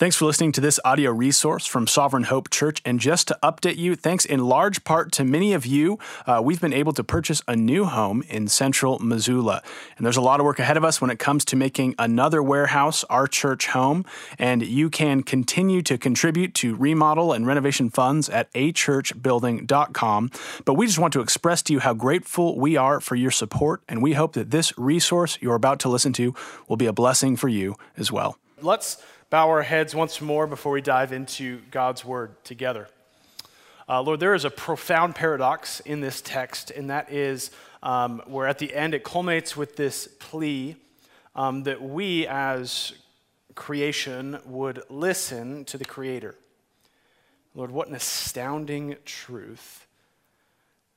Thanks for listening to this audio resource from Sovereign Hope Church. And just to update you, thanks in large part to many of you, uh, we've been able to purchase a new home in central Missoula. And there's a lot of work ahead of us when it comes to making another warehouse our church home. And you can continue to contribute to remodel and renovation funds at achurchbuilding.com. But we just want to express to you how grateful we are for your support. And we hope that this resource you're about to listen to will be a blessing for you as well. Let's bow our heads once more before we dive into God's word together. Uh, Lord, there is a profound paradox in this text, and that is um, where at the end it culminates with this plea um, that we as creation would listen to the Creator. Lord, what an astounding truth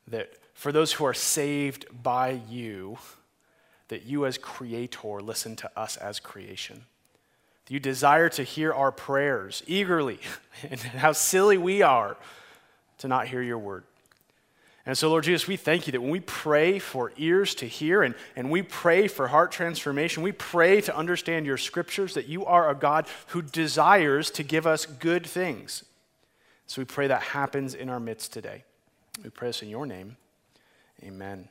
that for those who are saved by you, that you as Creator listen to us as creation. You desire to hear our prayers eagerly, and how silly we are to not hear your word. And so, Lord Jesus, we thank you that when we pray for ears to hear and, and we pray for heart transformation, we pray to understand your scriptures, that you are a God who desires to give us good things. So we pray that happens in our midst today. We pray this in your name. Amen.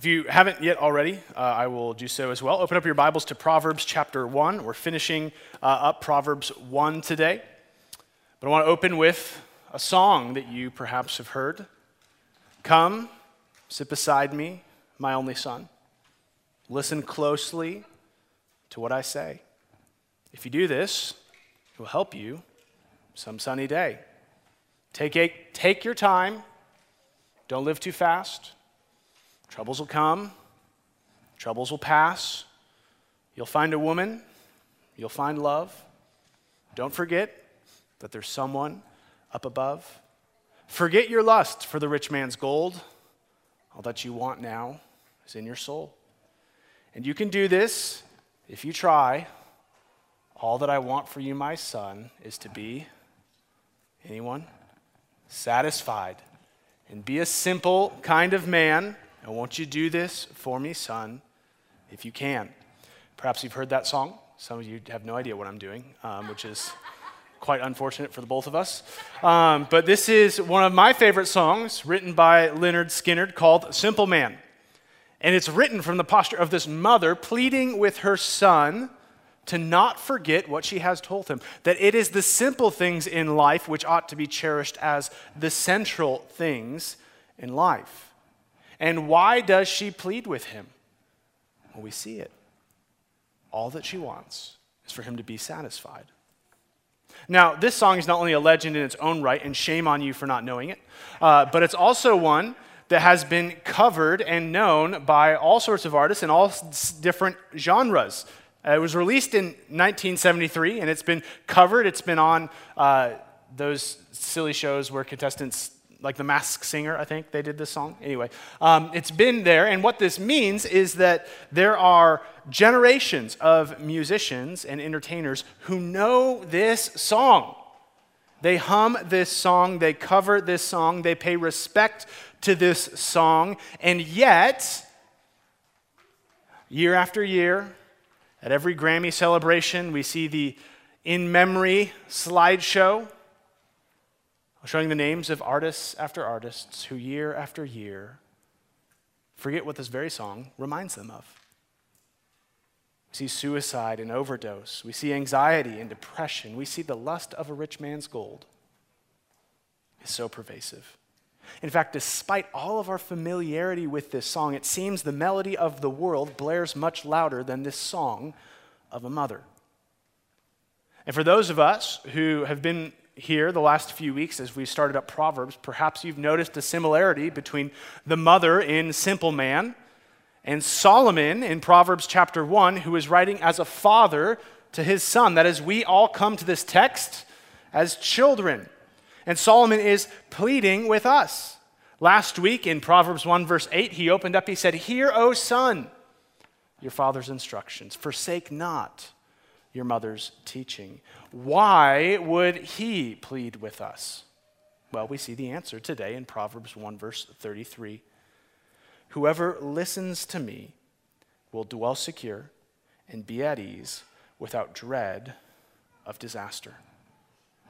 If you haven't yet already, uh, I will do so as well. Open up your Bibles to Proverbs chapter 1. We're finishing uh, up Proverbs 1 today. But I want to open with a song that you perhaps have heard Come, sit beside me, my only son. Listen closely to what I say. If you do this, it will help you some sunny day. Take, a, take your time, don't live too fast. Troubles will come, troubles will pass. You'll find a woman, you'll find love. Don't forget that there's someone up above. Forget your lust for the rich man's gold. All that you want now is in your soul. And you can do this if you try. All that I want for you, my son, is to be anyone? Satisfied. And be a simple kind of man and won't you do this for me, son, if you can? Perhaps you've heard that song. Some of you have no idea what I'm doing, um, which is quite unfortunate for the both of us. Um, but this is one of my favorite songs written by Lynyrd Skynyrd called Simple Man. And it's written from the posture of this mother pleading with her son to not forget what she has told him. That it is the simple things in life which ought to be cherished as the central things in life. And why does she plead with him? Well, we see it. All that she wants is for him to be satisfied. Now, this song is not only a legend in its own right, and shame on you for not knowing it, uh, but it's also one that has been covered and known by all sorts of artists in all different genres. Uh, it was released in 1973, and it's been covered. It's been on uh, those silly shows where contestants like the Masked Singer, I think they did this song. Anyway, um, it's been there, and what this means is that there are generations of musicians and entertainers who know this song. They hum this song, they cover this song, they pay respect to this song, and yet, year after year, at every Grammy celebration, we see the in memory slideshow showing the names of artists after artists who, year after year, forget what this very song reminds them of. We see suicide and overdose. We see anxiety and depression. We see the lust of a rich man's gold is so pervasive. In fact, despite all of our familiarity with this song, it seems the melody of the world blares much louder than this song of a mother. And for those of us who have been here the last few weeks as we started up Proverbs, perhaps you've noticed a similarity between the mother in Simple Man and Solomon in Proverbs chapter 1, who is writing as a father to his son. That is, we all come to this text as children. And Solomon is pleading with us. Last week in Proverbs 1, verse 8, he opened up, he said, Hear, O son, your father's instructions, forsake not your mother's teaching. Why would he plead with us? Well, we see the answer today in Proverbs 1, verse 33. Whoever listens to me will dwell secure and be at ease without dread of disaster.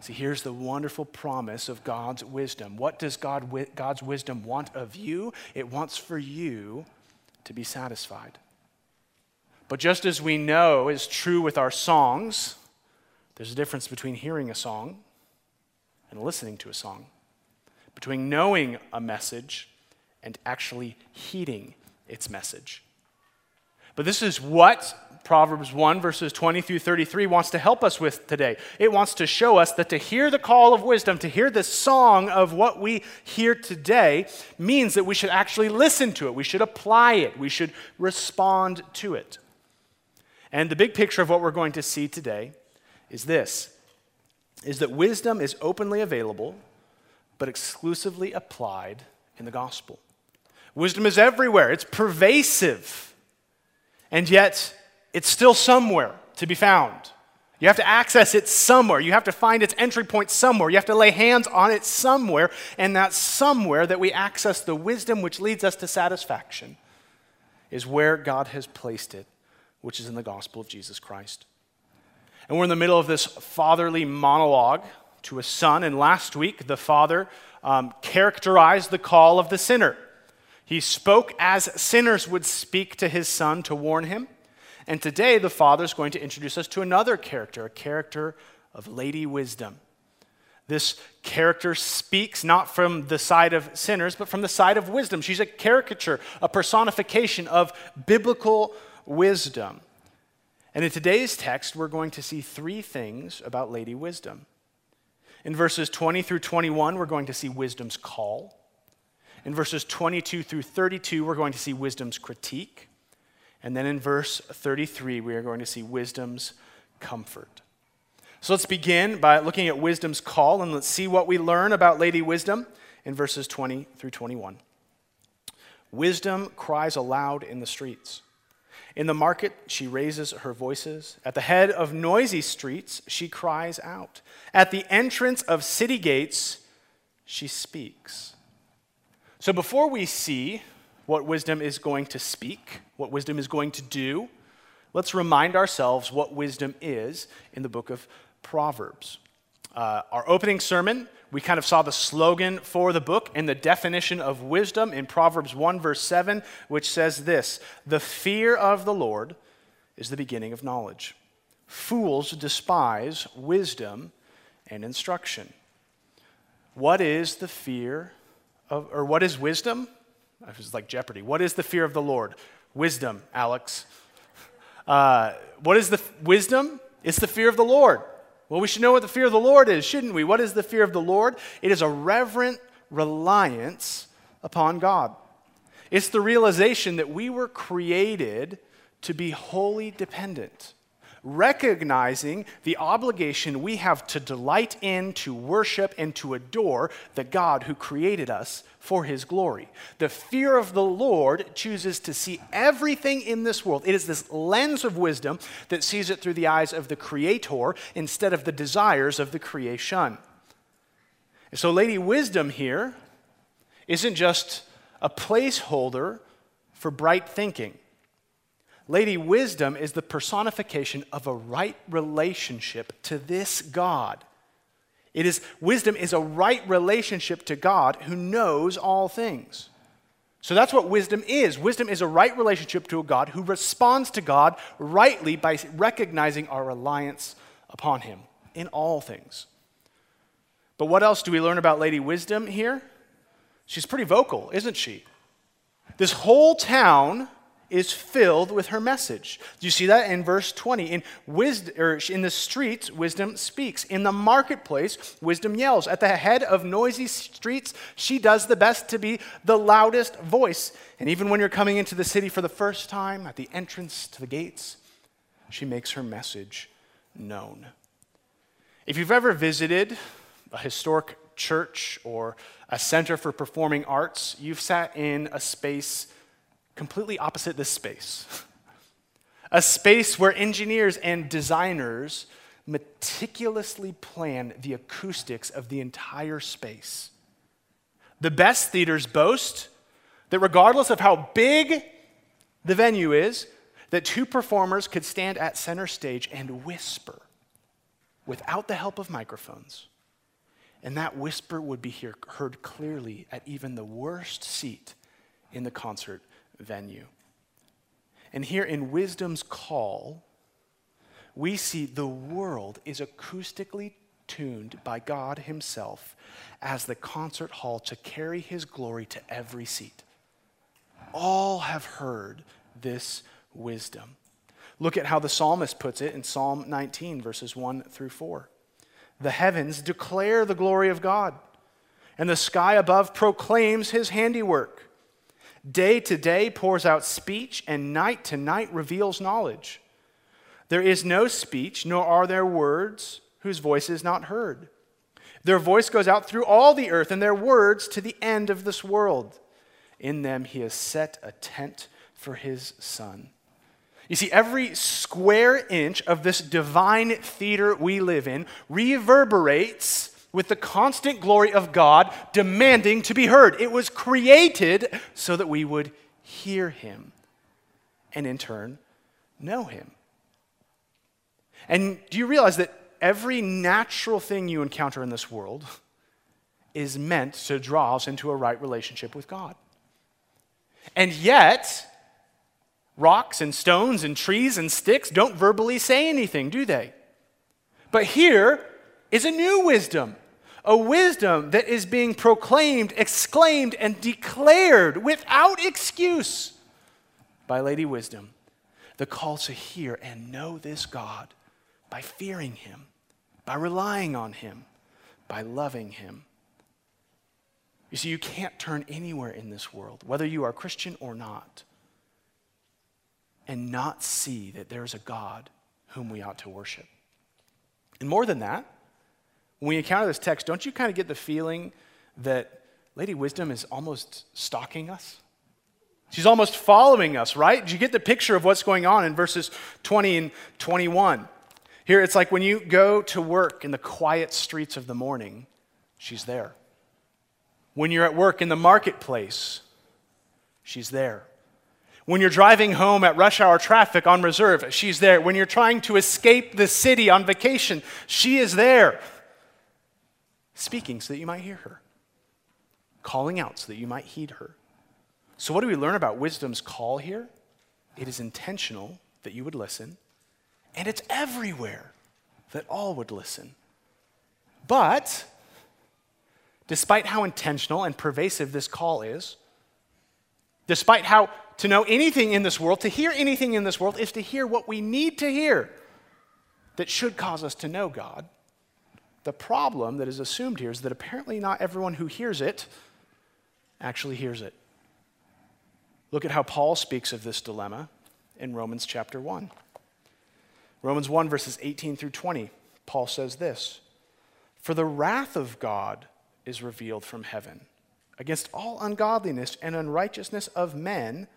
See, here's the wonderful promise of God's wisdom. What does God, God's wisdom want of you? It wants for you to be satisfied. But just as we know is true with our songs, there's a difference between hearing a song and listening to a song, between knowing a message and actually heeding its message. But this is what Proverbs 1, verses 20 through 33 wants to help us with today. It wants to show us that to hear the call of wisdom, to hear the song of what we hear today, means that we should actually listen to it. We should apply it. We should respond to it. And the big picture of what we're going to see today is this is that wisdom is openly available but exclusively applied in the gospel. Wisdom is everywhere. It's pervasive. And yet, it's still somewhere to be found. You have to access it somewhere. You have to find its entry point somewhere. You have to lay hands on it somewhere. And that somewhere that we access the wisdom which leads us to satisfaction is where God has placed it, which is in the gospel of Jesus Christ. And we're in the middle of this fatherly monologue to a son. And last week, the father um, characterized the call of the sinner. He spoke as sinners would speak to his son to warn him. And today, the Father is going to introduce us to another character, a character of Lady Wisdom. This character speaks not from the side of sinners, but from the side of wisdom. She's a caricature, a personification of biblical wisdom. And in today's text, we're going to see three things about Lady Wisdom. In verses 20 through 21, we're going to see wisdom's call. In verses 22 through 32, we're going to see wisdom's critique. And then in verse 33, we are going to see wisdom's comfort. So let's begin by looking at wisdom's call and let's see what we learn about Lady Wisdom in verses 20 through 21. Wisdom cries aloud in the streets. In the market, she raises her voices. At the head of noisy streets, she cries out. At the entrance of city gates, she speaks. So before we see what wisdom is going to speak, what wisdom is going to do, let's remind ourselves what wisdom is in the book of Proverbs. Uh, our opening sermon, we kind of saw the slogan for the book and the definition of wisdom in Proverbs 1, verse 7, which says this The fear of the Lord is the beginning of knowledge. Fools despise wisdom and instruction. What is the fear of, or what is wisdom? It was like Jeopardy. What is the fear of the Lord? Wisdom, Alex. Uh, what is the wisdom? It's the fear of the Lord. Well, we should know what the fear of the Lord is, shouldn't we? What is the fear of the Lord? It is a reverent reliance upon God. It's the realization that we were created to be wholly dependent recognizing the obligation we have to delight in, to worship, and to adore the God who created us for his glory. The fear of the Lord chooses to see everything in this world. It is this lens of wisdom that sees it through the eyes of the Creator instead of the desires of the creation. So, Lady Wisdom here isn't just a placeholder for bright thinking. Lady Wisdom is the personification of a right relationship to this God. It is wisdom is a right relationship to God who knows all things. So that's what wisdom is. Wisdom is a right relationship to a God who responds to God rightly by recognizing our reliance upon him in all things. But what else do we learn about Lady Wisdom here? She's pretty vocal, isn't she? This whole town is filled with her message. Do you see that in verse 20? In, wisdom, or in the streets, wisdom speaks. In the marketplace, wisdom yells. At the head of noisy streets, she does the best to be the loudest voice. And even when you're coming into the city for the first time, at the entrance to the gates, she makes her message known. If you've ever visited a historic church or a center for performing arts, you've sat in a space completely opposite this space. a space where engineers and designers meticulously plan the acoustics of the entire space. The best theaters boast that regardless of how big the venue is, that two performers could stand at center stage and whisper without the help of microphones. And that whisper would be hear, heard clearly at even the worst seat in the concert venue. And here in Wisdom's Call, we see the world is acoustically tuned by God Himself as the concert hall to carry His glory to every seat. All have heard this wisdom. Look at how the psalmist puts it in Psalm 19, verses 1 through 4. The heavens declare the glory of God, and the sky above proclaims his handiwork. Day to day pours out speech, and night to night reveals knowledge. There is no speech, nor are there words whose voice is not heard. Their voice goes out through all the earth, and their words to the end of this world. In them he has set a tent for his son. You see, every square inch of this divine theater we live in reverberates with the constant glory of God demanding to be heard. It was created so that we would hear him and in turn know him. And do you realize that every natural thing you encounter in this world is meant to draw us into a right relationship with God? And yet, Rocks and stones and trees and sticks don't verbally say anything, do they? But here is a new wisdom, a wisdom that is being proclaimed, exclaimed, and declared without excuse by Lady Wisdom. The call to hear and know this God by fearing Him, by relying on Him, by loving Him. You see, you can't turn anywhere in this world, whether you are Christian or not and not see that there's a God whom we ought to worship. And more than that, when we encounter this text, don't you kind of get the feeling that Lady Wisdom is almost stalking us? She's almost following us, right? Do you get the picture of what's going on in verses 20 and 21? Here, it's like when you go to work in the quiet streets of the morning, she's there. When you're at work in the marketplace, she's there. When you're driving home at rush hour traffic on reserve, she's there. When you're trying to escape the city on vacation, she is there. Speaking so that you might hear her, calling out so that you might heed her. So, what do we learn about wisdom's call here? It is intentional that you would listen, and it's everywhere that all would listen. But, despite how intentional and pervasive this call is, despite how to know anything in this world, to hear anything in this world, is to hear what we need to hear that should cause us to know God. The problem that is assumed here is that apparently not everyone who hears it actually hears it. Look at how Paul speaks of this dilemma in Romans chapter 1. Romans 1, verses 18 through 20, Paul says this For the wrath of God is revealed from heaven against all ungodliness and unrighteousness of men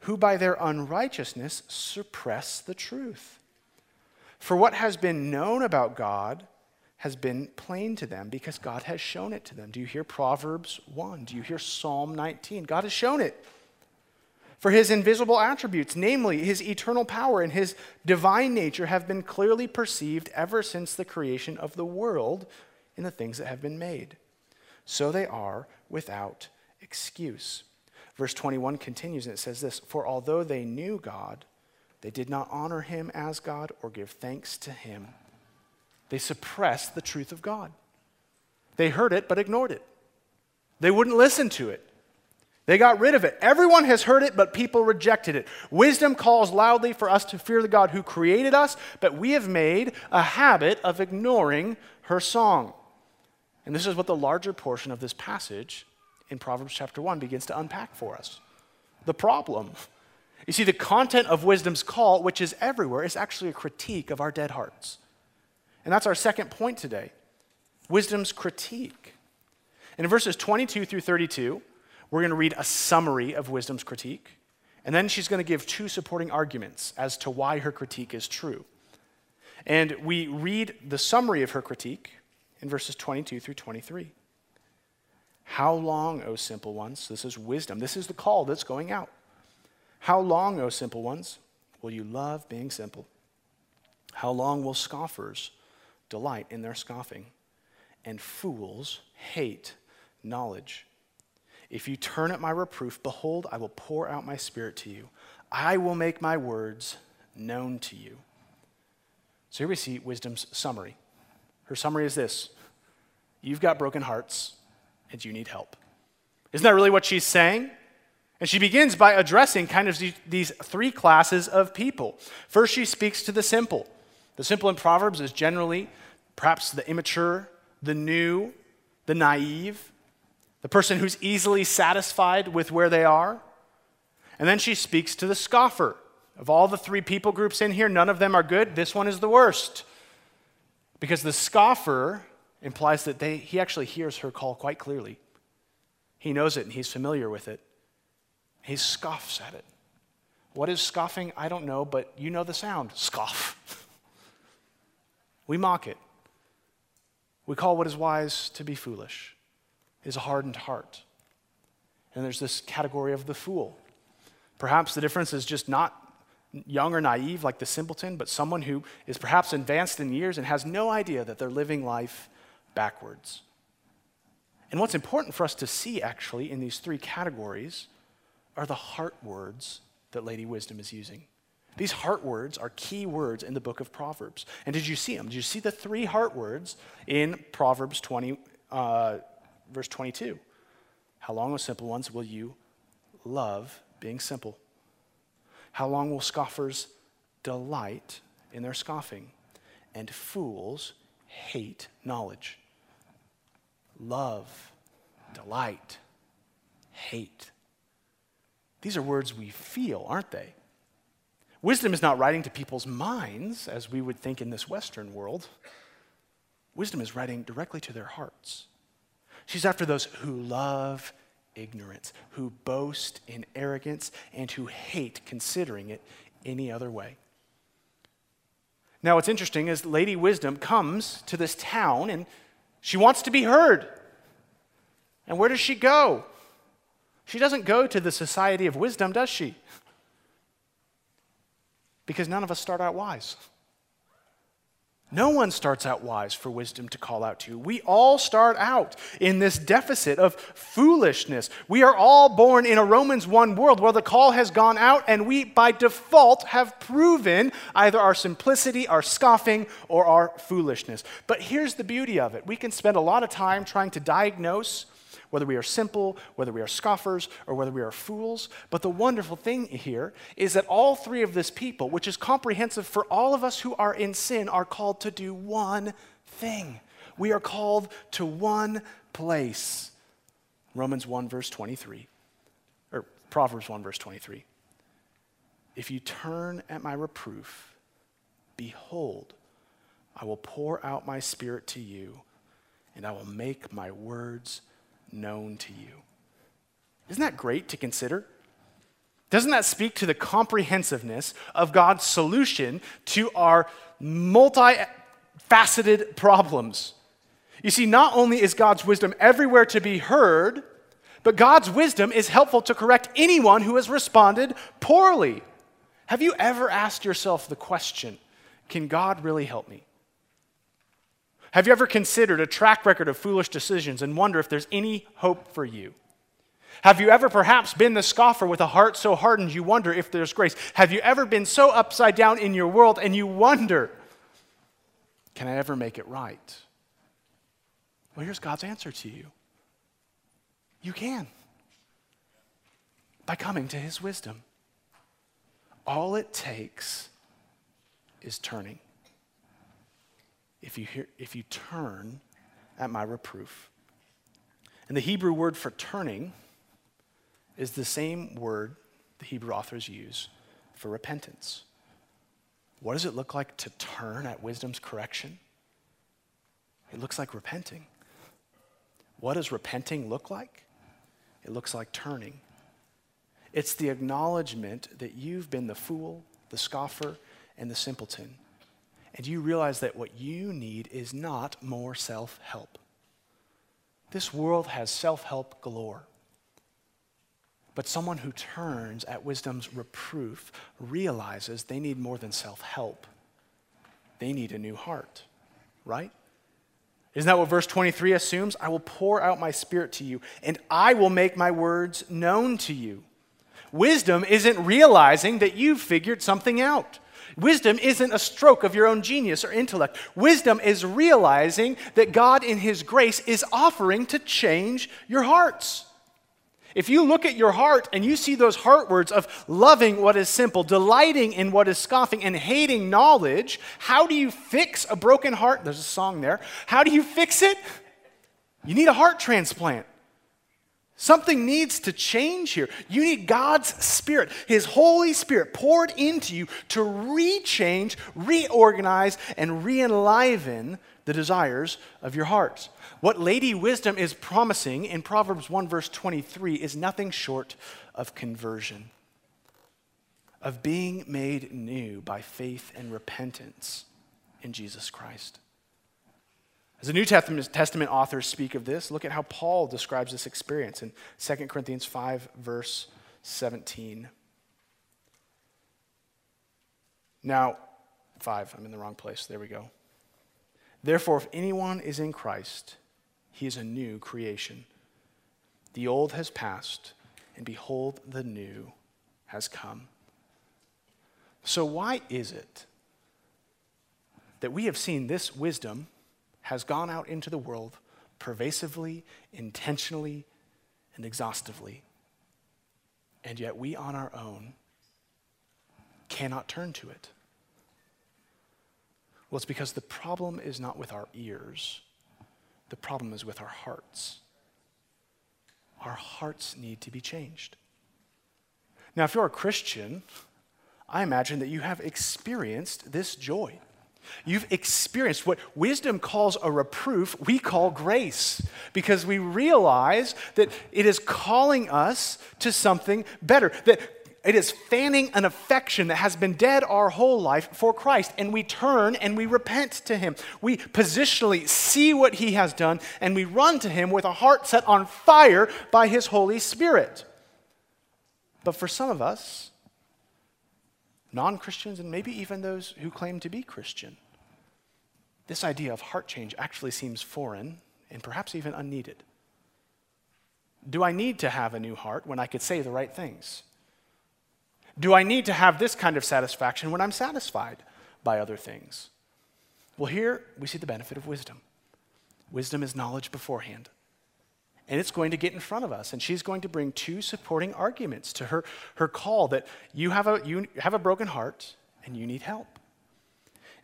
who by their unrighteousness suppress the truth. For what has been known about God has been plain to them because God has shown it to them. Do you hear Proverbs 1? Do you hear Psalm 19? God has shown it. For his invisible attributes, namely his eternal power and his divine nature, have been clearly perceived ever since the creation of the world in the things that have been made. So they are without excuse. Verse 21 continues and it says this For although they knew God, they did not honor him as God or give thanks to him. They suppressed the truth of God. They heard it but ignored it. They wouldn't listen to it. They got rid of it. Everyone has heard it, but people rejected it. Wisdom calls loudly for us to fear the God who created us, but we have made a habit of ignoring her song. And this is what the larger portion of this passage in Proverbs chapter 1 begins to unpack for us. The problem. You see, the content of wisdom's call, which is everywhere, is actually a critique of our dead hearts. And that's our second point today wisdom's critique. In verses 22 through 32, we're going to read a summary of wisdom's critique. And then she's going to give two supporting arguments as to why her critique is true. And we read the summary of her critique in verses 22 through 23. How long, O simple ones? This is wisdom. This is the call that's going out. How long, O simple ones, will you love being simple? How long will scoffers delight in their scoffing, and fools hate knowledge. If you turn at my reproof, behold, I will pour out my spirit to you. I will make my words known to you. So here we see wisdom's summary. Her summary is this You've got broken hearts, and you need help. Isn't that really what she's saying? And she begins by addressing kind of these three classes of people. First, she speaks to the simple. The simple in Proverbs is generally perhaps the immature, the new, the naive, the person who's easily satisfied with where they are. And then she speaks to the scoffer. Of all the three people groups in here, none of them are good. This one is the worst. Because the scoffer implies that they, he actually hears her call quite clearly. He knows it and he's familiar with it. He scoffs at it. What is scoffing? I don't know, but you know the sound scoff. we mock it. We call what is wise to be foolish, is a hardened heart. And there's this category of the fool. Perhaps the difference is just not young or naive like the simpleton, but someone who is perhaps advanced in years and has no idea that they're living life backwards. And what's important for us to see actually in these three categories are the heart words that Lady Wisdom is using. These heart words are key words in the book of Proverbs. And did you see them? Did you see the three heart words in Proverbs 20, uh, verse 22? How long, O simple ones, will you love being simple? How long will scoffers delight in their scoffing? And fools hate knowledge. Love, delight, hate. These are words we feel, aren't they? Wisdom is not writing to people's minds, as we would think in this Western world. Wisdom is writing directly to their hearts. She's after those who love ignorance, who boast in arrogance, and who hate considering it any other way. Now, what's interesting is Lady Wisdom comes to this town and she wants to be heard. And where does she go? She doesn't go to the Society of Wisdom, does she? Because none of us start out wise. No one starts out wise for wisdom to call out to. We all start out in this deficit of foolishness. We are all born in a Romans 1 world where the call has gone out, and we, by default, have proven either our simplicity, our scoffing, or our foolishness. But here's the beauty of it we can spend a lot of time trying to diagnose whether we are simple, whether we are scoffers, or whether we are fools. But the wonderful thing here is that all three of this people, which is comprehensive for all of us who are in sin, are called to do one thing. We are called to one place. Romans 1, verse 23, or Proverbs 1, verse 23. If you turn at my reproof, behold, I will pour out my spirit to you, and I will make my words known to you. Isn't that great to consider? Doesn't that speak to the comprehensiveness of God's solution to our multifaceted problems? You see, not only is God's wisdom everywhere to be heard, but God's wisdom is helpful to correct anyone who has responded poorly. Have you ever asked yourself the question can God really help me? Have you ever considered a track record of foolish decisions and wonder if there's any hope for you? Have you ever perhaps been the scoffer with a heart so hardened you wonder if there's grace? Have you ever been so upside down in your world and you wonder, can I ever make it right? Well, here's God's answer to you you can by coming to his wisdom. All it takes is turning if you, hear, if you turn at my reproof. And the Hebrew word for turning is the same word the Hebrew authors use for repentance. What does it look like to turn at wisdom's correction? It looks like repenting. What does repenting look like? It looks like turning. It's the acknowledgement that you've been the fool, the scoffer, and the simpleton and you realize that what you need is not more self help. This world has self help galore. But someone who turns at wisdom's reproof realizes they need more than self help, they need a new heart. right? Isn't that what verse 23 assumes? I will pour out my spirit to you, and I will make my words known to you. Wisdom isn't realizing that you've figured something out. Wisdom isn't a stroke of your own genius or intellect. Wisdom is realizing that God, in His grace, is offering to change your hearts. If you look at your heart and you see those heart words of loving what is simple, delighting in what is scoffing, and hating knowledge, how do you fix a broken heart? There's a song there. How do you fix it? You need a heart transplant. Something needs to change here. You need God's Spirit, His Holy Spirit poured into you to rechange, reorganize, and re-enliven the desires of your hearts. What Lady Wisdom is promising in Proverbs 1, verse 23, is nothing short of conversion, of being made new by faith and repentance in Jesus Christ. As the New Testament authors speak of this, look at how Paul describes this experience in 2 Corinthians 5, verse 17. Now, 5, I'm in the wrong place. There we go. Therefore, if anyone is in Christ, he is a new creation. The old has passed, and behold, the new has come. So, why is it that we have seen this wisdom has gone out into the world pervasively, intentionally, and exhaustively, and yet we on our own cannot turn to it? Well, it's because the problem is not with our ears, the problem is with our hearts. Our hearts need to be changed. Now, if you're a Christian, I imagine that you have experienced this joy. You've experienced what wisdom calls a reproof, we call grace, because we realize that it is calling us to something better, that it is fanning an affection that has been dead our whole life for Christ, and we turn and we repent to Him. We positionally see what He has done, and we run to Him with a heart set on fire by His Holy Spirit. But for some of us, non Christians, and maybe even those who claim to be Christian, this idea of heart change actually seems foreign and perhaps even unneeded. Do I need to have a new heart when I could say the right things? Do I need to have this kind of satisfaction when I'm satisfied by other things? Well, here we see the benefit of wisdom. Wisdom is knowledge beforehand. And it's going to get in front of us. And she's going to bring two supporting arguments to her, her call that you have, a, you have a broken heart and you need help.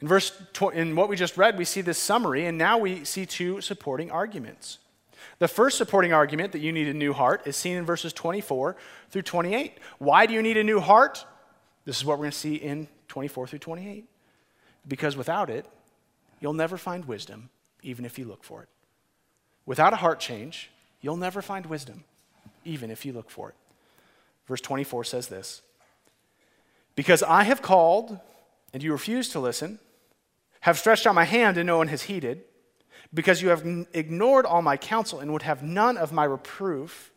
In, verse tw- in what we just read, we see this summary, and now we see two supporting arguments. The first supporting argument that you need a new heart is seen in verses 24 through 28. Why do you need a new heart? This is what we're going to see in 24 through 28. Because without it, you'll never find wisdom, even if you look for it. Without a heart change, you'll never find wisdom, even if you look for it. Verse 24 says this Because I have called, and you refuse to listen, have stretched out my hand, and no one has heeded because you have ignored all my counsel and would have none of my reproof,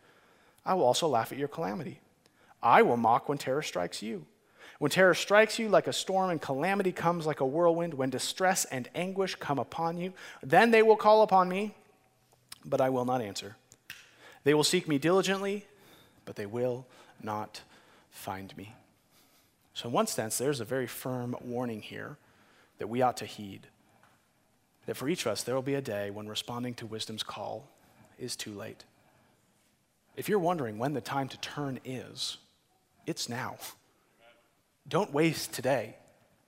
I will also laugh at your calamity. I will mock when terror strikes you. When terror strikes you like a storm and calamity comes like a whirlwind, when distress and anguish come upon you, then they will call upon me, but I will not answer. They will seek me diligently, but they will not find me. So, in one sense, there's a very firm warning here that we ought to heed that for each of us, there will be a day when responding to wisdom's call is too late. If you're wondering when the time to turn is, it's now. Don't waste today.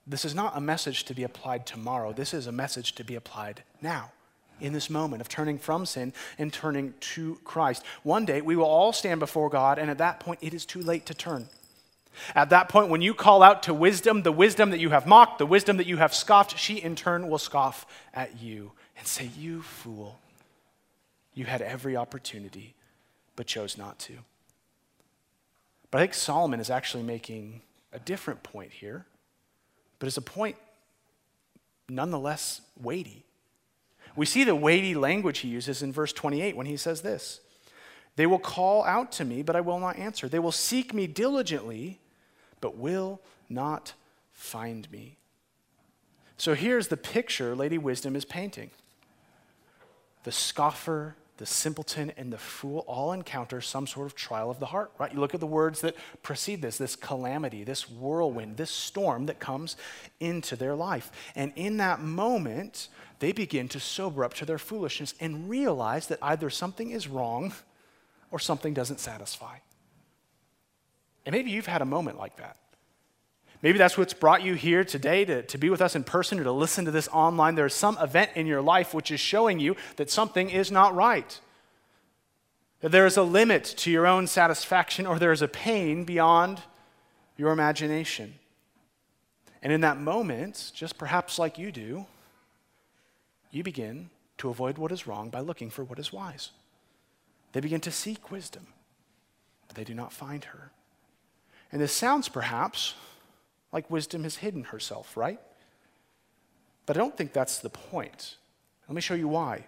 This is not a message to be applied tomorrow. This is a message to be applied now, in this moment of turning from sin and turning to Christ. One day we will all stand before God, and at that point it is too late to turn. At that point, when you call out to wisdom, the wisdom that you have mocked, the wisdom that you have scoffed, she in turn will scoff at you and say, You fool. You had every opportunity, but chose not to. But I think Solomon is actually making a different point here, but it's a point nonetheless weighty. We see the weighty language he uses in verse 28 when he says this They will call out to me, but I will not answer. They will seek me diligently but will not find me. So here's the picture Lady Wisdom is painting the scoffer, the simpleton, and the fool all encounter some sort of trial of the heart, right? You look at the words that precede this this calamity, this whirlwind, this storm that comes into their life. And in that moment, they begin to sober up to their foolishness and realize that either something is wrong or something doesn't satisfy. And maybe you've had a moment like that. Maybe that's what's brought you here today to, to be with us in person or to listen to this online. There's some event in your life which is showing you that something is not right. That there is a limit to your own satisfaction or there is a pain beyond your imagination. And in that moment, just perhaps like you do, you begin to avoid what is wrong by looking for what is wise. They begin to seek wisdom, but they do not find her. And this sounds perhaps like wisdom has hidden herself, right? But I don't think that's the point. Let me show you why.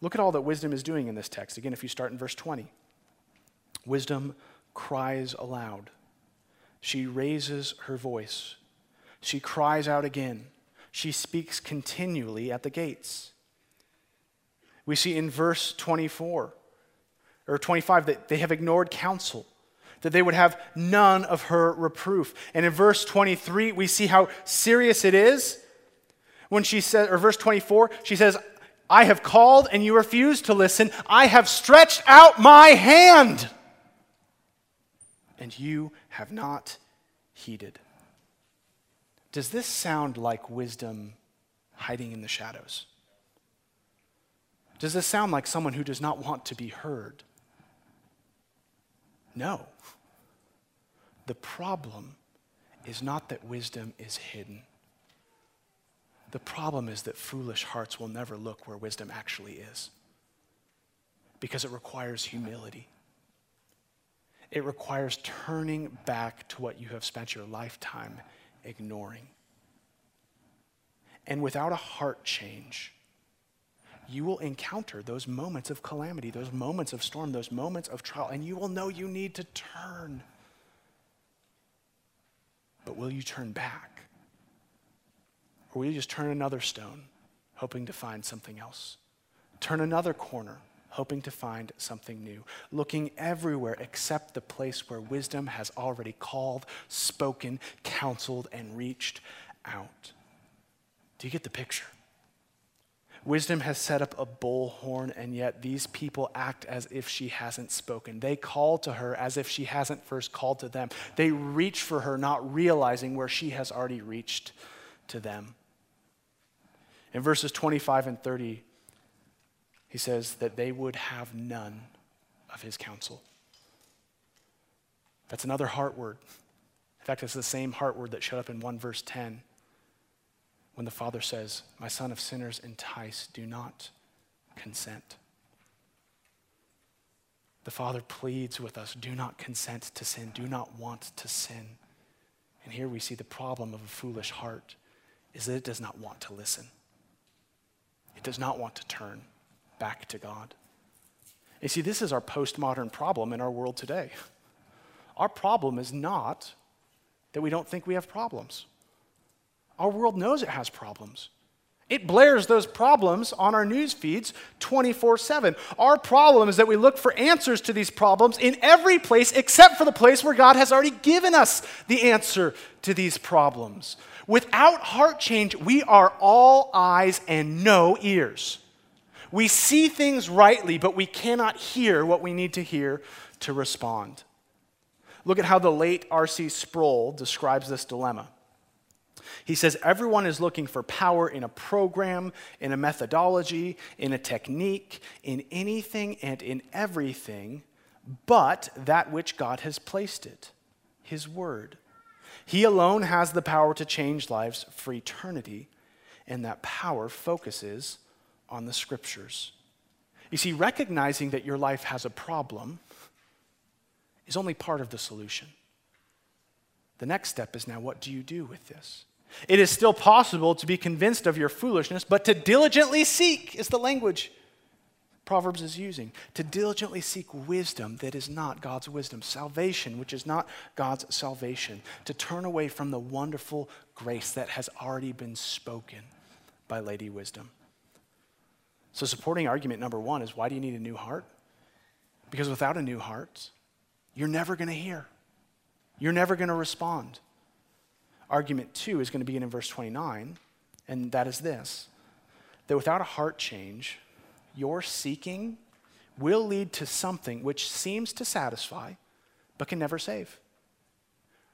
Look at all that wisdom is doing in this text. Again, if you start in verse 20, wisdom cries aloud. She raises her voice. She cries out again. She speaks continually at the gates. We see in verse 24 or 25 that they have ignored counsel that they would have none of her reproof. And in verse 23, we see how serious it is when she says, or verse 24, she says, I have called and you refuse to listen. I have stretched out my hand and you have not heeded. Does this sound like wisdom hiding in the shadows? Does this sound like someone who does not want to be heard? No. The problem is not that wisdom is hidden. The problem is that foolish hearts will never look where wisdom actually is because it requires humility. It requires turning back to what you have spent your lifetime ignoring. And without a heart change, you will encounter those moments of calamity, those moments of storm, those moments of trial, and you will know you need to turn. But will you turn back? Or will you just turn another stone, hoping to find something else? Turn another corner, hoping to find something new, looking everywhere except the place where wisdom has already called, spoken, counseled, and reached out. Do you get the picture? Wisdom has set up a bullhorn, and yet these people act as if she hasn't spoken. They call to her as if she hasn't first called to them. They reach for her, not realizing where she has already reached to them. In verses 25 and 30, he says that they would have none of his counsel. That's another heart word. In fact, it's the same heart word that showed up in 1 verse 10 when the Father says, My son of sinners, entice, do not consent. The Father pleads with us do not consent to sin, do not want to sin. And here we see the problem of a foolish heart is that it does not want to listen. It does not want to turn back to God. You see, this is our postmodern problem in our world today. Our problem is not that we don't think we have problems. Our world knows it has problems. It blares those problems on our news feeds 24 7. Our problem is that we look for answers to these problems in every place except for the place where God has already given us the answer to these problems. Without heart change, we are all eyes and no ears. We see things rightly, but we cannot hear what we need to hear to respond. Look at how the late R.C. Sproul describes this dilemma. He says everyone is looking for power in a program, in a methodology, in a technique, in anything and in everything but that which God has placed it, His Word. He alone has the power to change lives for eternity, and that power focuses on the Scriptures. You see, recognizing that your life has a problem is only part of the solution. The next step is now what do you do with this? It is still possible to be convinced of your foolishness, but to diligently seek is the language. Proverbs is using to diligently seek wisdom that is not God's wisdom, salvation, which is not God's salvation, to turn away from the wonderful grace that has already been spoken by Lady Wisdom. So, supporting argument number one is why do you need a new heart? Because without a new heart, you're never going to hear, you're never going to respond. Argument two is going to begin in verse 29, and that is this that without a heart change, your seeking will lead to something which seems to satisfy but can never save.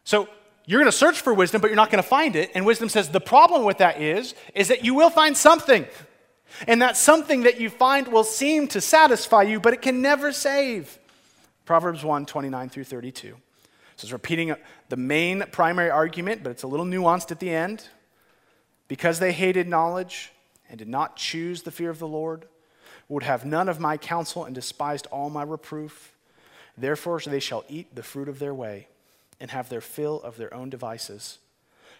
So you're going to search for wisdom, but you're not going to find it. And wisdom says the problem with that is, is that you will find something. And that something that you find will seem to satisfy you, but it can never save. Proverbs 1 29 through 32. So it's repeating the main primary argument, but it's a little nuanced at the end. Because they hated knowledge and did not choose the fear of the Lord, would have none of my counsel and despised all my reproof. Therefore, they shall eat the fruit of their way and have their fill of their own devices.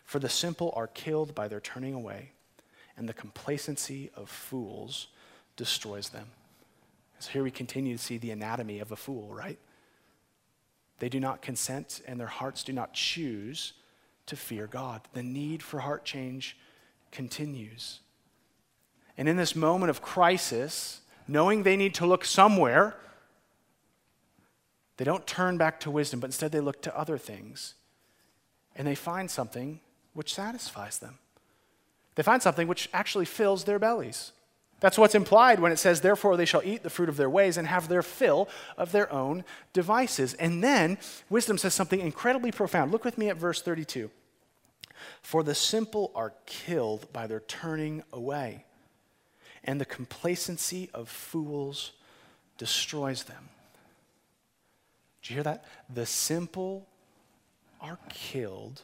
For the simple are killed by their turning away, and the complacency of fools destroys them. So here we continue to see the anatomy of a fool, right? They do not consent, and their hearts do not choose to fear God. The need for heart change continues. And in this moment of crisis, knowing they need to look somewhere, they don't turn back to wisdom, but instead they look to other things. And they find something which satisfies them. They find something which actually fills their bellies. That's what's implied when it says, Therefore they shall eat the fruit of their ways and have their fill of their own devices. And then wisdom says something incredibly profound. Look with me at verse 32. For the simple are killed by their turning away and the complacency of fools destroys them. Did you hear that? The simple are killed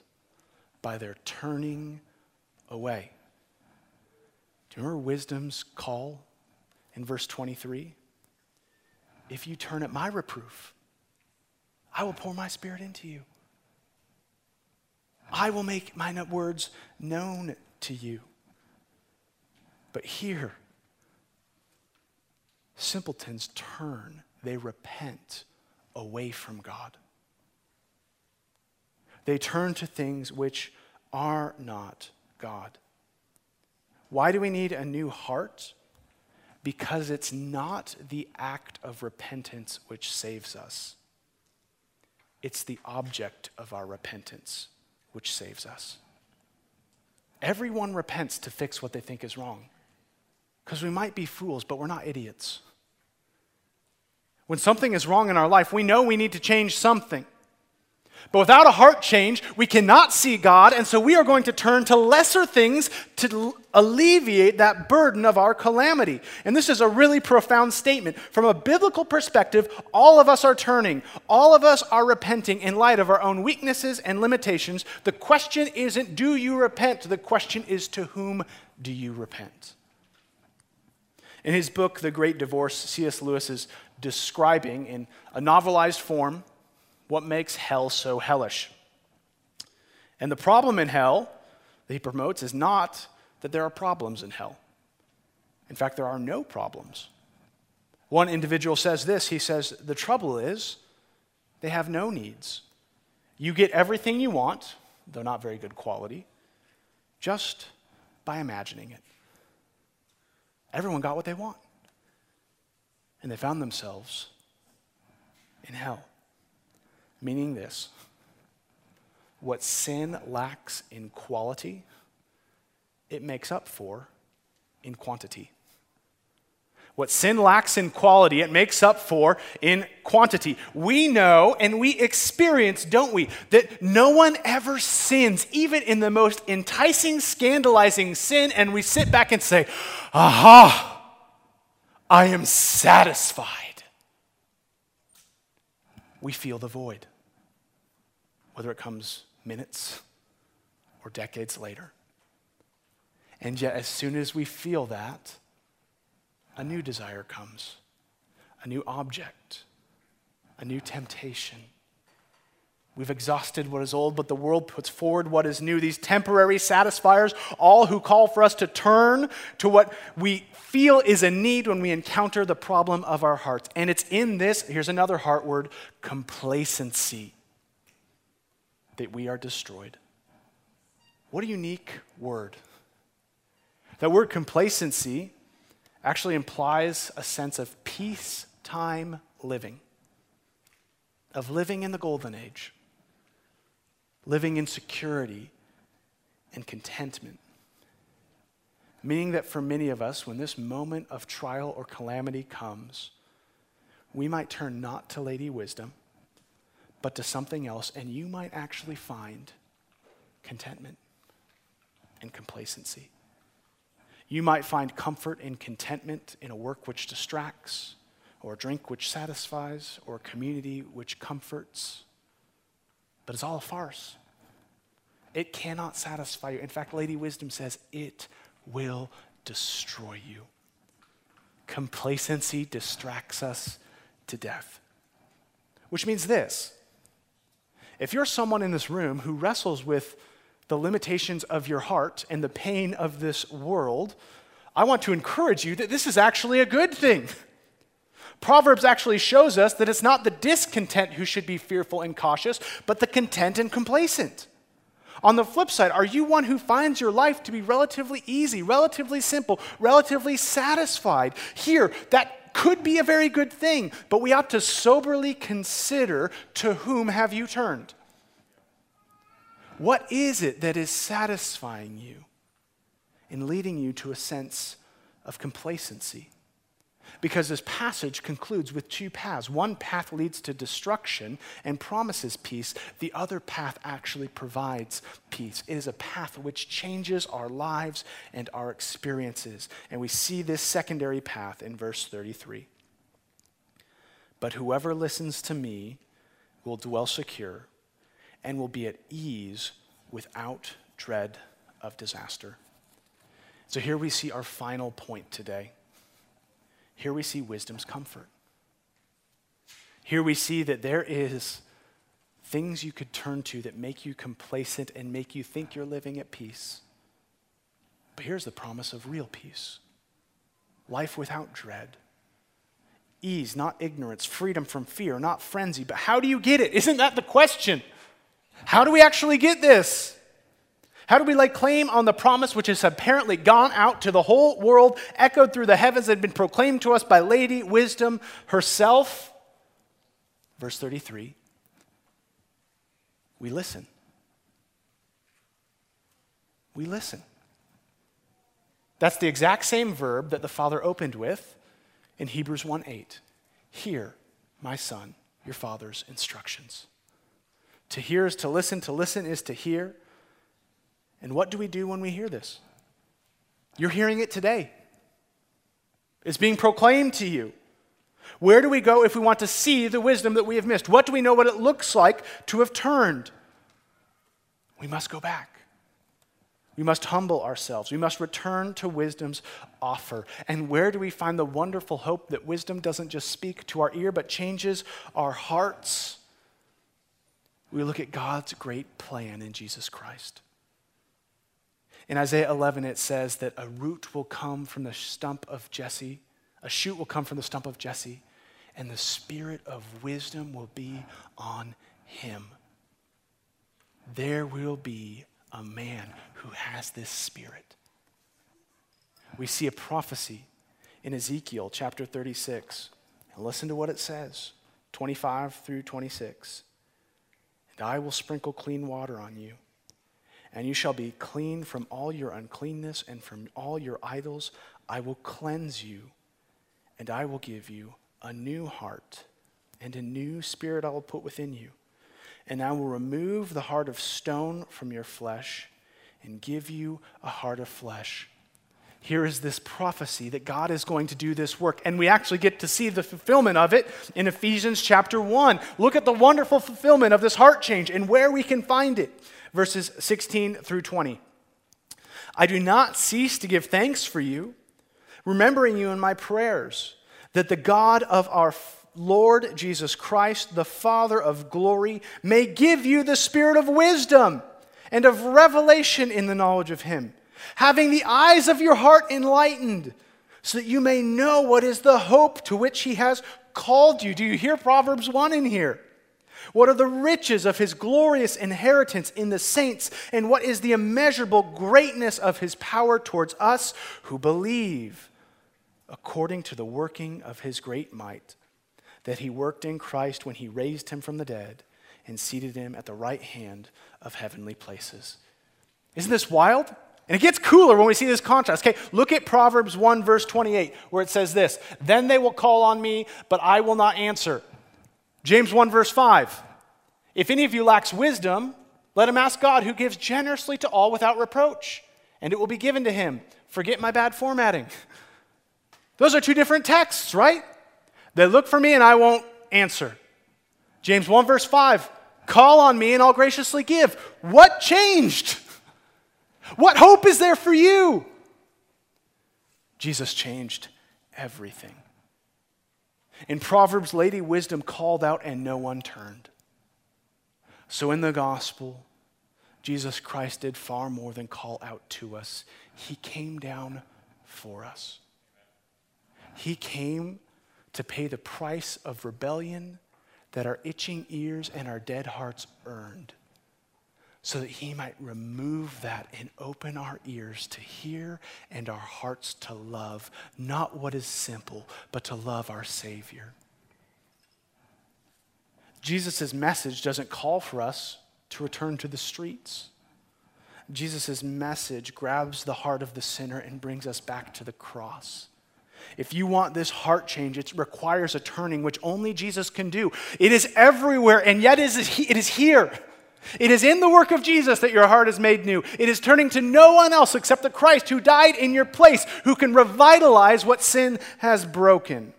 by their turning away. Do you remember wisdom's call in verse 23? If you turn at my reproof, I will pour my spirit into you. I will make my words known to you. But here, simpletons turn, they repent away from God. They turn to things which are not God. Why do we need a new heart? Because it's not the act of repentance which saves us, it's the object of our repentance which saves us. Everyone repents to fix what they think is wrong. Because we might be fools, but we're not idiots. When something is wrong in our life, we know we need to change something. But without a heart change, we cannot see God, and so we are going to turn to lesser things to alleviate that burden of our calamity. And this is a really profound statement. From a biblical perspective, all of us are turning, all of us are repenting in light of our own weaknesses and limitations. The question isn't, do you repent? The question is, to whom do you repent? In his book, The Great Divorce, C.S. Lewis is describing in a novelized form what makes hell so hellish. And the problem in hell that he promotes is not that there are problems in hell. In fact, there are no problems. One individual says this he says, The trouble is they have no needs. You get everything you want, though not very good quality, just by imagining it. Everyone got what they want and they found themselves in hell. Meaning this what sin lacks in quality, it makes up for in quantity. What sin lacks in quality, it makes up for in quantity. We know and we experience, don't we, that no one ever sins, even in the most enticing, scandalizing sin, and we sit back and say, aha, I am satisfied. We feel the void, whether it comes minutes or decades later. And yet, as soon as we feel that, a new desire comes, a new object, a new temptation. We've exhausted what is old, but the world puts forward what is new. These temporary satisfiers, all who call for us to turn to what we feel is a need when we encounter the problem of our hearts. And it's in this, here's another heart word complacency, that we are destroyed. What a unique word. That word complacency actually implies a sense of peacetime living, of living in the golden age, living in security and contentment. Meaning that for many of us, when this moment of trial or calamity comes, we might turn not to Lady Wisdom, but to something else, and you might actually find contentment and complacency. You might find comfort and contentment in a work which distracts, or a drink which satisfies, or a community which comforts. But it's all a farce. It cannot satisfy you. In fact, Lady Wisdom says it will destroy you. Complacency distracts us to death. Which means this if you're someone in this room who wrestles with the limitations of your heart and the pain of this world, I want to encourage you that this is actually a good thing. Proverbs actually shows us that it's not the discontent who should be fearful and cautious, but the content and complacent. On the flip side, are you one who finds your life to be relatively easy, relatively simple, relatively satisfied? Here, that could be a very good thing, but we ought to soberly consider to whom have you turned? What is it that is satisfying you and leading you to a sense of complacency? Because this passage concludes with two paths. One path leads to destruction and promises peace, the other path actually provides peace. It is a path which changes our lives and our experiences. And we see this secondary path in verse 33. But whoever listens to me will dwell secure and will be at ease without dread of disaster. So here we see our final point today. Here we see wisdom's comfort. Here we see that there is things you could turn to that make you complacent and make you think you're living at peace. But here's the promise of real peace life without dread. Ease, not ignorance, freedom from fear, not frenzy. But how do you get it? Isn't that the question? How do we actually get this? How do we lay claim on the promise which has apparently gone out to the whole world, echoed through the heavens, and been proclaimed to us by Lady Wisdom herself? Verse 33 We listen. We listen. That's the exact same verb that the Father opened with in Hebrews 1 8. Hear, my son, your Father's instructions. To hear is to listen, to listen is to hear. And what do we do when we hear this? You're hearing it today. It's being proclaimed to you. Where do we go if we want to see the wisdom that we have missed? What do we know what it looks like to have turned? We must go back. We must humble ourselves. We must return to wisdom's offer. And where do we find the wonderful hope that wisdom doesn't just speak to our ear, but changes our hearts? we look at God's great plan in Jesus Christ. In Isaiah 11, it says that a root will come from the stump of Jesse, a shoot will come from the stump of Jesse, and the spirit of wisdom will be on him. There will be a man who has this spirit. We see a prophecy in Ezekiel chapter 36. And listen to what it says 25 through 26. And I will sprinkle clean water on you, and you shall be clean from all your uncleanness and from all your idols. I will cleanse you, and I will give you a new heart, and a new spirit I will put within you. And I will remove the heart of stone from your flesh and give you a heart of flesh here is this prophecy that God is going to do this work. And we actually get to see the fulfillment of it in Ephesians chapter 1. Look at the wonderful fulfillment of this heart change and where we can find it. Verses 16 through 20. I do not cease to give thanks for you, remembering you in my prayers, that the God of our Lord Jesus Christ, the Father of glory, may give you the spirit of wisdom and of revelation in the knowledge of Him, having the eyes of your heart enlightened, so that you may know what is the hope to which He has called you. Do you hear Proverbs 1 in here? What are the riches of his glorious inheritance in the saints? And what is the immeasurable greatness of his power towards us who believe, according to the working of his great might, that he worked in Christ when he raised him from the dead and seated him at the right hand of heavenly places? Isn't this wild? And it gets cooler when we see this contrast. Okay, look at Proverbs 1, verse 28, where it says this Then they will call on me, but I will not answer. James 1, verse 5. If any of you lacks wisdom, let him ask God, who gives generously to all without reproach, and it will be given to him. Forget my bad formatting. Those are two different texts, right? They look for me and I won't answer. James 1, verse 5. Call on me and I'll graciously give. What changed? What hope is there for you? Jesus changed everything. In Proverbs, Lady Wisdom called out and no one turned. So in the gospel, Jesus Christ did far more than call out to us. He came down for us. He came to pay the price of rebellion that our itching ears and our dead hearts earned so that he might remove that and open our ears to hear and our hearts to love, not what is simple, but to love our Savior. Jesus' message doesn't call for us to return to the streets. Jesus' message grabs the heart of the sinner and brings us back to the cross. If you want this heart change, it requires a turning, which only Jesus can do. It is everywhere, and yet it is here. It is in the work of Jesus that your heart is made new. It is turning to no one else except the Christ who died in your place, who can revitalize what sin has broken.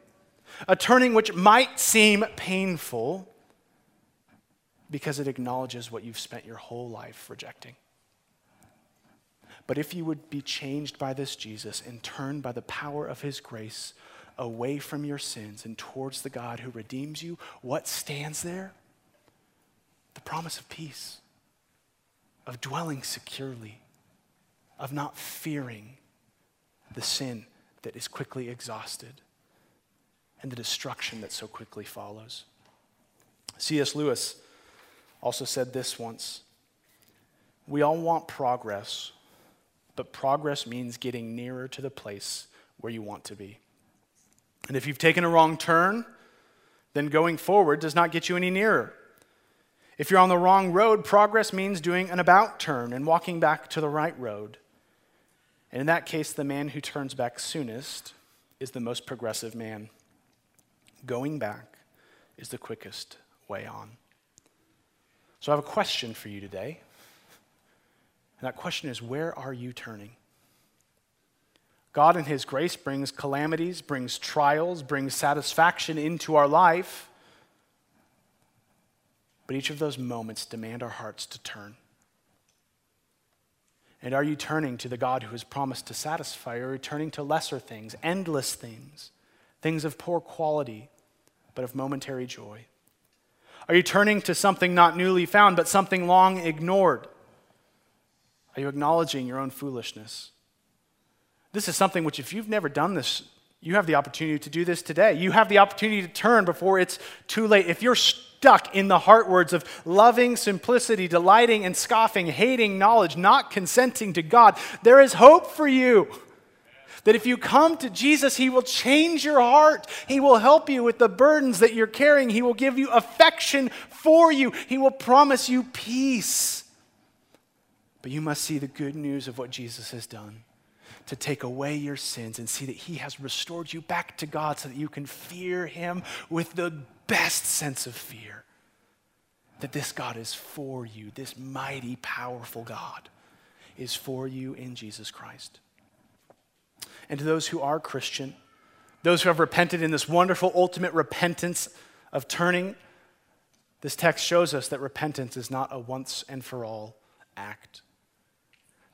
A turning which might seem painful because it acknowledges what you've spent your whole life rejecting. But if you would be changed by this Jesus and turned by the power of his grace away from your sins and towards the God who redeems you, what stands there? The promise of peace, of dwelling securely, of not fearing the sin that is quickly exhausted and the destruction that so quickly follows. C.S. Lewis also said this once We all want progress, but progress means getting nearer to the place where you want to be. And if you've taken a wrong turn, then going forward does not get you any nearer. If you're on the wrong road, progress means doing an about turn and walking back to the right road. And in that case, the man who turns back soonest is the most progressive man. Going back is the quickest way on. So I have a question for you today. And that question is where are you turning? God, in His grace, brings calamities, brings trials, brings satisfaction into our life. But each of those moments demand our hearts to turn. And are you turning to the God who has promised to satisfy, or are you turning to lesser things, endless things, things of poor quality, but of momentary joy? Are you turning to something not newly found, but something long ignored? Are you acknowledging your own foolishness? This is something which, if you've never done this, you have the opportunity to do this today. You have the opportunity to turn before it's too late. If you're stuck in the heart words of loving simplicity, delighting and scoffing, hating knowledge, not consenting to God, there is hope for you. That if you come to Jesus, He will change your heart. He will help you with the burdens that you're carrying. He will give you affection for you. He will promise you peace. But you must see the good news of what Jesus has done to take away your sins and see that He has restored you back to God so that you can fear Him with the best sense of fear. That this God is for you, this mighty, powerful God is for you in Jesus Christ. And to those who are Christian, those who have repented in this wonderful ultimate repentance of turning, this text shows us that repentance is not a once and for all act.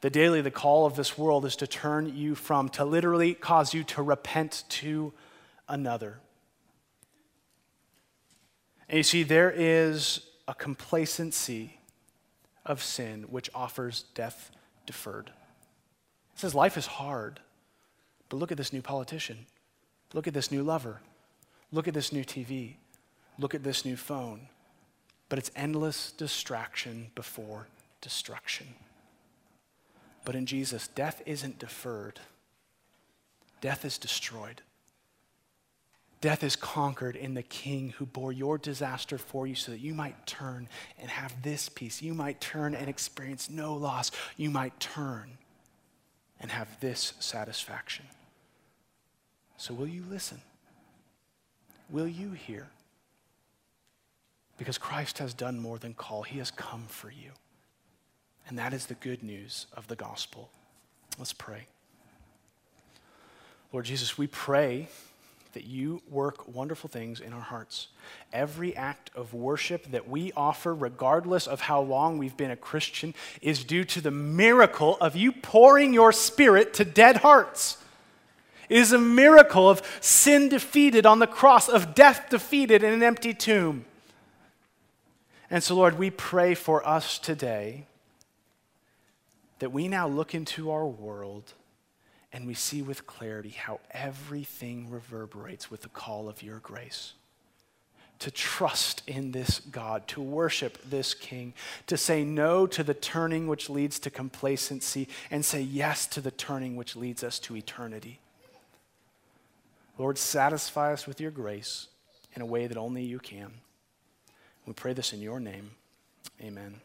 The daily, the call of this world is to turn you from, to literally cause you to repent to another. And you see, there is a complacency of sin which offers death deferred. It says life is hard, but look at this new politician. Look at this new lover. Look at this new TV. Look at this new phone. But it's endless distraction before destruction. But in Jesus, death isn't deferred, death is destroyed. Death is conquered in the King who bore your disaster for you so that you might turn and have this peace. You might turn and experience no loss. You might turn and have this satisfaction. So, will you listen? Will you hear? Because Christ has done more than call, He has come for you. And that is the good news of the gospel. Let's pray. Lord Jesus, we pray that you work wonderful things in our hearts. Every act of worship that we offer, regardless of how long we've been a Christian, is due to the miracle of you pouring your spirit to dead hearts. It is a miracle of sin defeated on the cross, of death defeated in an empty tomb. And so, Lord, we pray for us today that we now look into our world and we see with clarity how everything reverberates with the call of your grace. To trust in this God, to worship this King, to say no to the turning which leads to complacency, and say yes to the turning which leads us to eternity. Lord, satisfy us with your grace in a way that only you can. We pray this in your name. Amen.